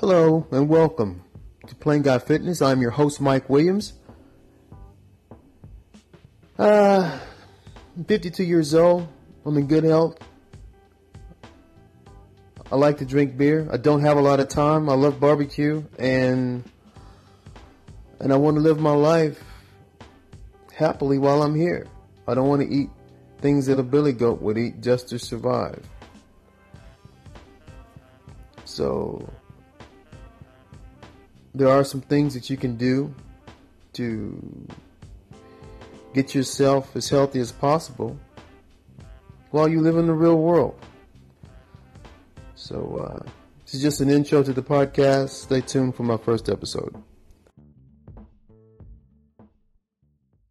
Hello and welcome to Plain Guy Fitness. I'm your host, Mike Williams. Uh, I'm 52 years old. I'm in good health. I like to drink beer. I don't have a lot of time. I love barbecue and and I want to live my life happily while I'm here. I don't want to eat things that a billy goat would eat just to survive. So there are some things that you can do to get yourself as healthy as possible while you live in the real world. So, uh, this is just an intro to the podcast. Stay tuned for my first episode.